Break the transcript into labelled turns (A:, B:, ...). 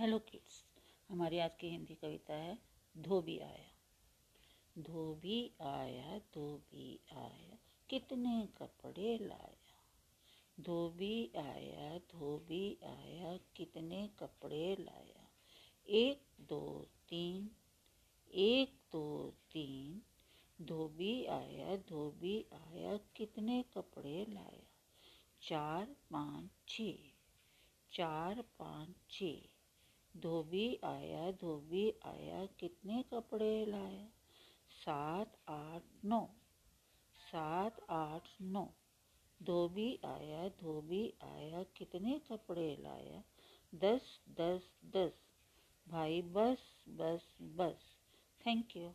A: Hello kids हमारी आज की हिंदी कविता है, धोबी आया। धोबी आया धोबी आया, कितने कपड़े लाया। धोबी आया धोबी आया, कितने कपड़े लाया। एक, दो, तीन, एक, दो, तीन, धोबी आया धोबी आया, कितने कपड़े लाया। चार, पाँच, छ, चार, पाँच, छ। धोबी आया धोबी आया, कितने कपड़े लाया सात, आठ, नौ। सात, आठ, नौ। धोबी आया धोबी आया, कितने कपड़े लाया? दस दस दस। भाई, बस बस बस। Thank you